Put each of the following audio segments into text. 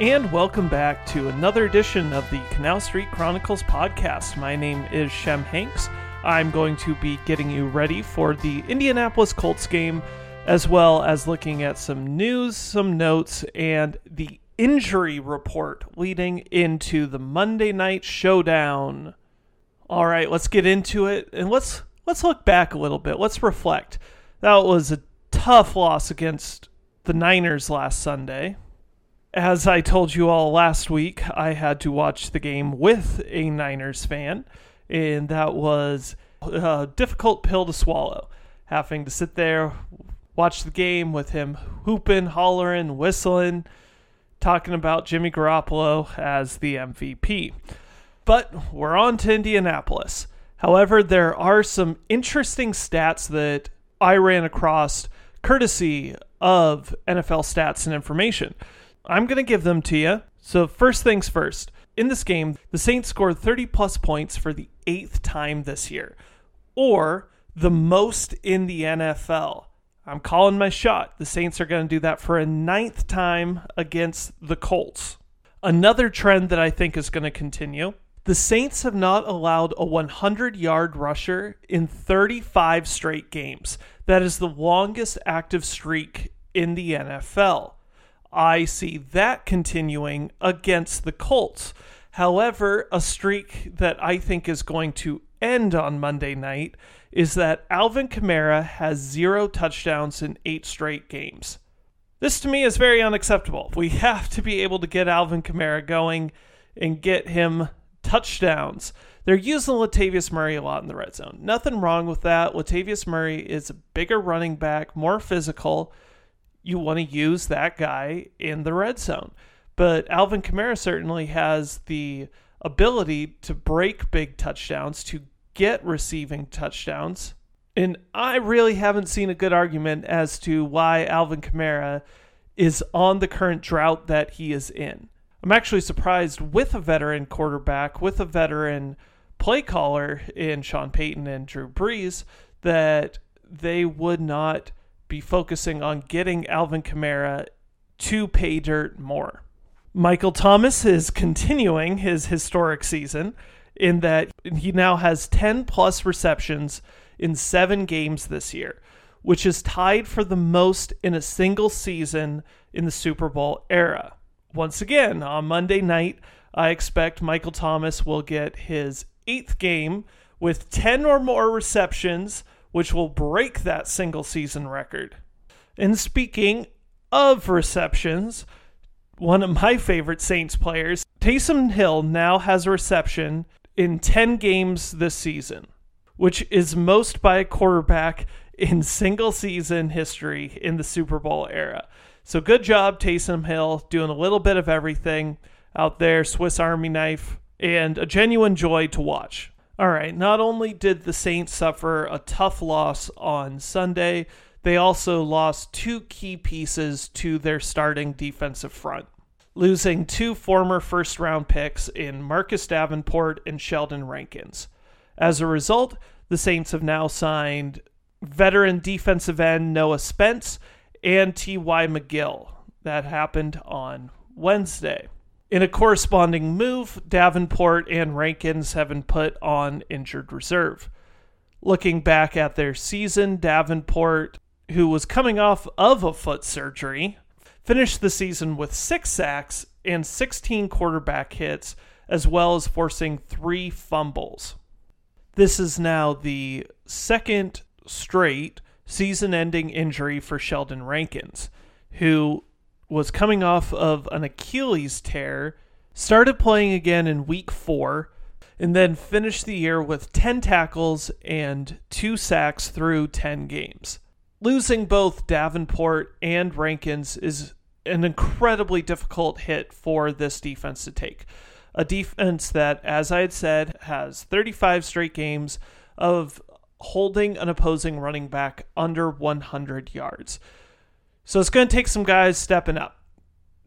and welcome back to another edition of the Canal Street Chronicles podcast. My name is Shem Hanks. I'm going to be getting you ready for the Indianapolis Colts game, as well as looking at some news, some notes, and the injury report leading into the Monday night showdown. All right, let's get into it and let's let's look back a little bit. Let's reflect. That was a tough loss against the Niners last Sunday. As I told you all last week, I had to watch the game with a Niners fan, and that was a difficult pill to swallow. Having to sit there, watch the game with him hooping, hollering, whistling, talking about Jimmy Garoppolo as the MVP. But we're on to Indianapolis. However, there are some interesting stats that I ran across courtesy of NFL stats and information. I'm going to give them to you. So, first things first. In this game, the Saints scored 30 plus points for the eighth time this year, or the most in the NFL. I'm calling my shot. The Saints are going to do that for a ninth time against the Colts. Another trend that I think is going to continue the Saints have not allowed a 100 yard rusher in 35 straight games. That is the longest active streak in the NFL. I see that continuing against the Colts. However, a streak that I think is going to end on Monday night is that Alvin Kamara has zero touchdowns in eight straight games. This to me is very unacceptable. We have to be able to get Alvin Kamara going and get him touchdowns. They're using Latavius Murray a lot in the red zone. Nothing wrong with that. Latavius Murray is a bigger running back, more physical you want to use that guy in the red zone. But Alvin Kamara certainly has the ability to break big touchdowns, to get receiving touchdowns. And I really haven't seen a good argument as to why Alvin Kamara is on the current drought that he is in. I'm actually surprised with a veteran quarterback, with a veteran play caller in Sean Payton and Drew Brees, that they would not be focusing on getting Alvin Kamara to pay dirt more. Michael Thomas is continuing his historic season in that he now has 10 plus receptions in seven games this year, which is tied for the most in a single season in the Super Bowl era. Once again, on Monday night, I expect Michael Thomas will get his eighth game with 10 or more receptions which will break that single season record. And speaking of receptions, one of my favorite Saints players, Taysom Hill now has a reception in 10 games this season, which is most by a quarterback in single season history in the Super Bowl era. So good job, Taysom Hill, doing a little bit of everything out there, Swiss Army knife, and a genuine joy to watch. All right, not only did the Saints suffer a tough loss on Sunday, they also lost two key pieces to their starting defensive front, losing two former first round picks in Marcus Davenport and Sheldon Rankins. As a result, the Saints have now signed veteran defensive end Noah Spence and T.Y. McGill. That happened on Wednesday. In a corresponding move, Davenport and Rankins have been put on injured reserve. Looking back at their season, Davenport, who was coming off of a foot surgery, finished the season with six sacks and 16 quarterback hits, as well as forcing three fumbles. This is now the second straight season ending injury for Sheldon Rankins, who was coming off of an Achilles tear, started playing again in week four, and then finished the year with 10 tackles and two sacks through 10 games. Losing both Davenport and Rankins is an incredibly difficult hit for this defense to take. A defense that, as I had said, has 35 straight games of holding an opposing running back under 100 yards. So it's going to take some guys stepping up.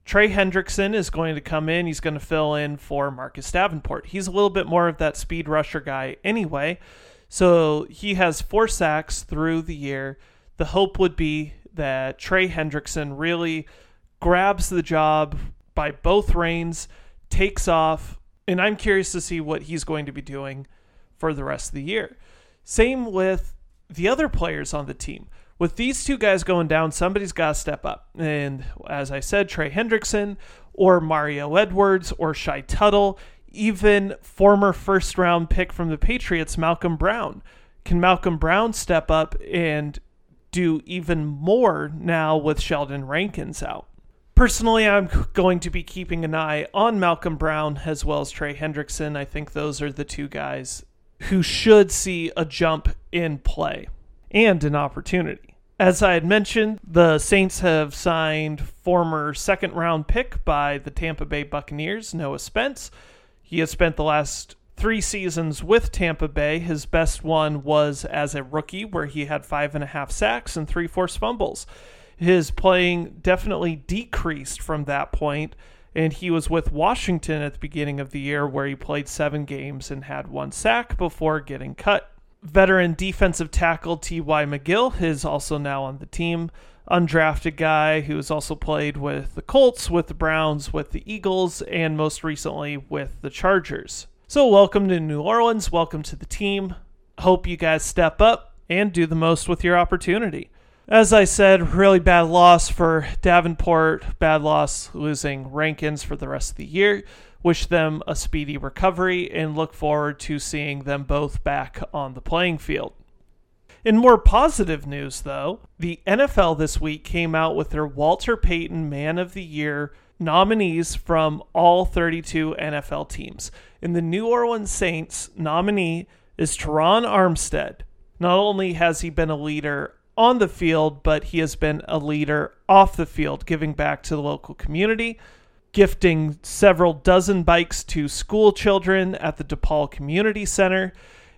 Trey Hendrickson is going to come in. He's going to fill in for Marcus Davenport. He's a little bit more of that speed rusher guy anyway. So he has four sacks through the year. The hope would be that Trey Hendrickson really grabs the job by both reins, takes off, and I'm curious to see what he's going to be doing for the rest of the year. Same with the other players on the team. With these two guys going down, somebody's got to step up. And as I said, Trey Hendrickson or Mario Edwards or Shy Tuttle, even former first round pick from the Patriots, Malcolm Brown. Can Malcolm Brown step up and do even more now with Sheldon Rankins out? Personally, I'm going to be keeping an eye on Malcolm Brown as well as Trey Hendrickson. I think those are the two guys who should see a jump in play and an opportunity. As I had mentioned, the Saints have signed former second round pick by the Tampa Bay Buccaneers, Noah Spence. He has spent the last three seasons with Tampa Bay. His best one was as a rookie, where he had five and a half sacks and three forced fumbles his playing definitely decreased from that point, and he was with Washington at the beginning of the year, where he played seven games and had one sack before getting cut. Veteran defensive tackle T.Y. McGill is also now on the team. Undrafted guy who has also played with the Colts, with the Browns, with the Eagles, and most recently with the Chargers. So, welcome to New Orleans. Welcome to the team. Hope you guys step up and do the most with your opportunity as I said, really bad loss for Davenport. Bad loss losing Rankins for the rest of the year. Wish them a speedy recovery and look forward to seeing them both back on the playing field. In more positive news, though, the NFL this week came out with their Walter Payton Man of the Year nominees from all 32 NFL teams. In the New Orleans Saints nominee is Terron Armstead. Not only has he been a leader on the field, but he has been a leader off the field, giving back to the local community, gifting several dozen bikes to school children at the DePaul Community Center,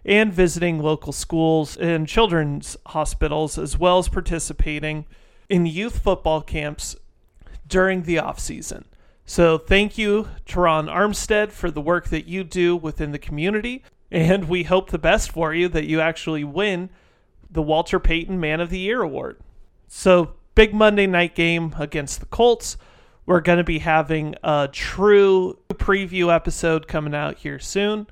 and visiting local schools and children's hospitals, as well as participating in youth football camps during the off season. So thank you, Terron Armstead, for the work that you do within the community. And we hope the best for you that you actually win the Walter Payton Man of the Year award. So, big Monday night game against the Colts. We're going to be having a true preview episode coming out here soon.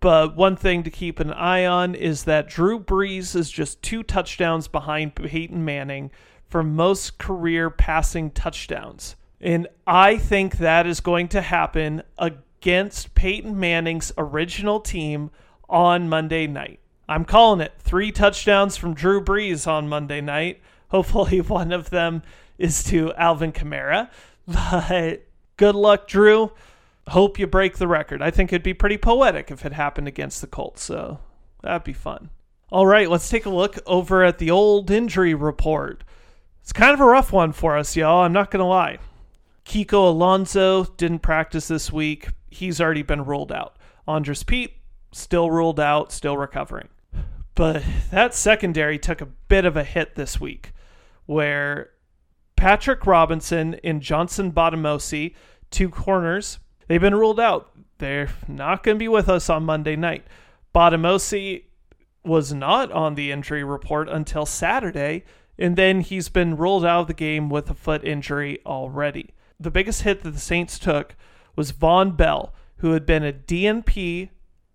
But one thing to keep an eye on is that Drew Brees is just two touchdowns behind Peyton Manning for most career passing touchdowns. And I think that is going to happen against Peyton Manning's original team on Monday night. I'm calling it three touchdowns from Drew Brees on Monday night. Hopefully, one of them is to Alvin Kamara. But good luck, Drew. Hope you break the record. I think it'd be pretty poetic if it happened against the Colts. So that'd be fun. All right, let's take a look over at the old injury report. It's kind of a rough one for us, y'all. I'm not going to lie. Kiko Alonso didn't practice this week. He's already been ruled out. Andrus Peat, still ruled out, still recovering. But that secondary took a bit of a hit this week, where Patrick Robinson and Johnson Bademosi, two corners, they've been ruled out. They're not going to be with us on Monday night. Bademosi was not on the injury report until Saturday, and then he's been ruled out of the game with a foot injury already. The biggest hit that the Saints took was Vonn Bell, who had been a DNP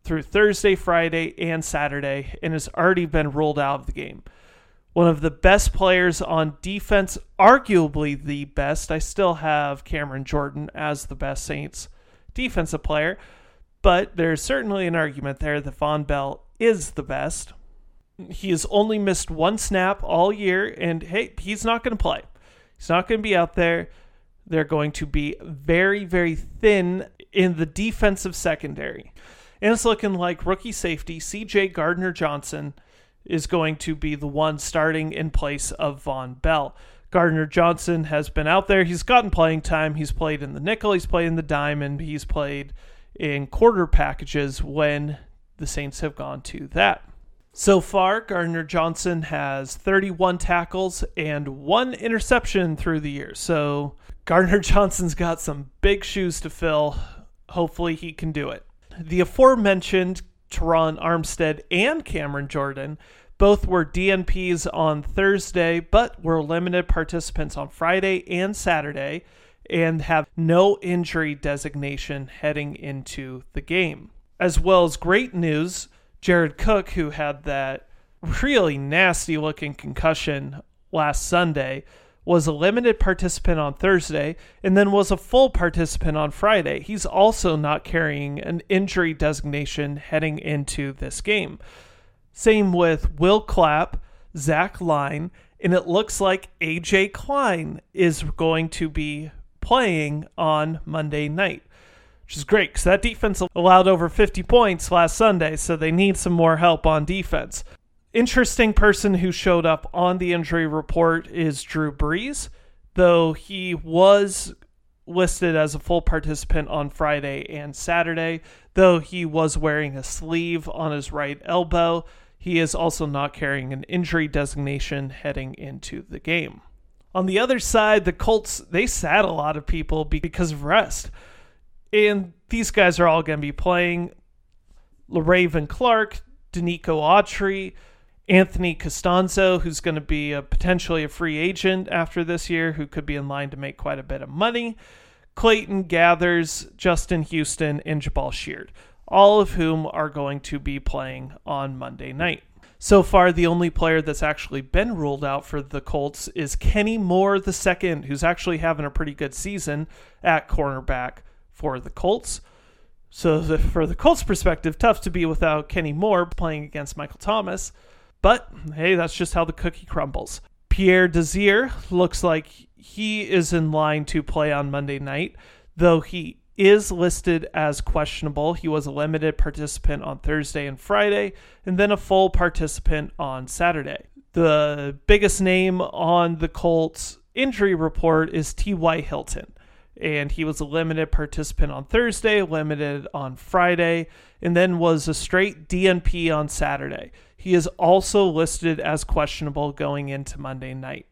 through Thursday, Friday, and Saturday, and has already been ruled out of the game. One of the best players on defense, arguably the best. I still have Cameron Jordan as the best Saints defensive player, but there's certainly an argument there that Vonn Bell is the best. He has only missed one snap all year, and hey, he's not going to play. He's not going to be out there. They're going to be very, very thin in the defensive secondary. And it's looking like rookie safety CJ Gardner Johnson is going to be the one starting in place of Vonn Bell. Gardner Johnson has been out there. He's gotten playing time. He's played in the nickel, he's played in the diamond, he's played in quarter packages when the Saints have gone to that. So far, Gardner Johnson has 31 tackles and one interception through the year. So Gardner Johnson's got some big shoes to fill. Hopefully, he can do it. The aforementioned Terron Armstead and Cameron Jordan both were DNPs on Thursday, but were limited participants on Friday and Saturday. and have no injury designation heading into the game. As well as great news, Jared Cook, who had that really nasty looking concussion last Sunday, was a limited participant on Thursday and then was a full participant on Friday. He's also not carrying an injury designation heading into this game. Same with Will Clapp, Zach Line, and it looks like AJ Klein is going to be playing on Monday night, which is great because that defense allowed over 50 points last Sunday, so they need some more help on defense. Interesting person who showed up on the injury report is Drew Brees, though he was listed as a full participant on Friday and Saturday, though he was wearing a sleeve on his right elbow. He is also not carrying an injury designation heading into the game. On the other side, the Colts, they sat a lot of people because of rest. And these guys are all going to be playing. Le'Raven Clark, Denico Autry, Anthony Castonzo, who's going to be a, potentially a free agent after this year, who could be in line to make quite a bit of money. Clayton Geathers, Justin Houston, and Jabaal Sheard, all of whom are going to be playing on Monday night. So far, the only player that's actually been ruled out for the Colts is Kenny Moore II, who's actually having a pretty good season at cornerback for the Colts. So, for the Colts' perspective, tough to be without Kenny Moore playing against Michael Thomas. But hey, that's just how the cookie crumbles. Pierre Desir looks like he is in line to play on Monday night, though he is listed as questionable. He was a limited participant on Thursday and Friday, and then a full participant on Saturday. The biggest name on the Colts injury report is T.Y. Hilton, and he was a limited participant on Thursday, limited on Friday, and then was a straight DNP on Saturday. He is also listed as questionable going into Monday night.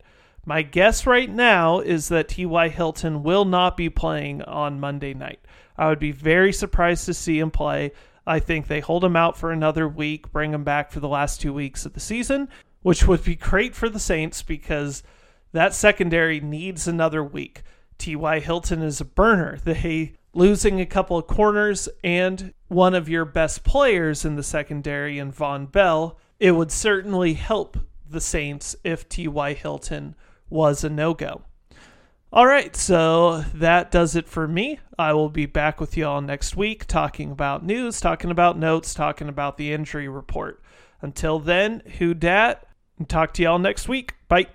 My guess right now is that T.Y. Hilton will not be playing on Monday night. I would be very surprised to see him play. I think they hold him out for another week, bring him back for the last two weeks of the season, which would be great for the Saints because that secondary needs another week. T.Y. Hilton is a burner. They losing a couple of corners and one of your best players in the secondary in Vonn Bell, it would certainly help the Saints if T.Y. Hilton was a no go. All right, so that does it for me. I will be back with y'all next week talking about news, talking about notes, talking about the injury report. Until then, who dat? And talk to y'all next week. Bye.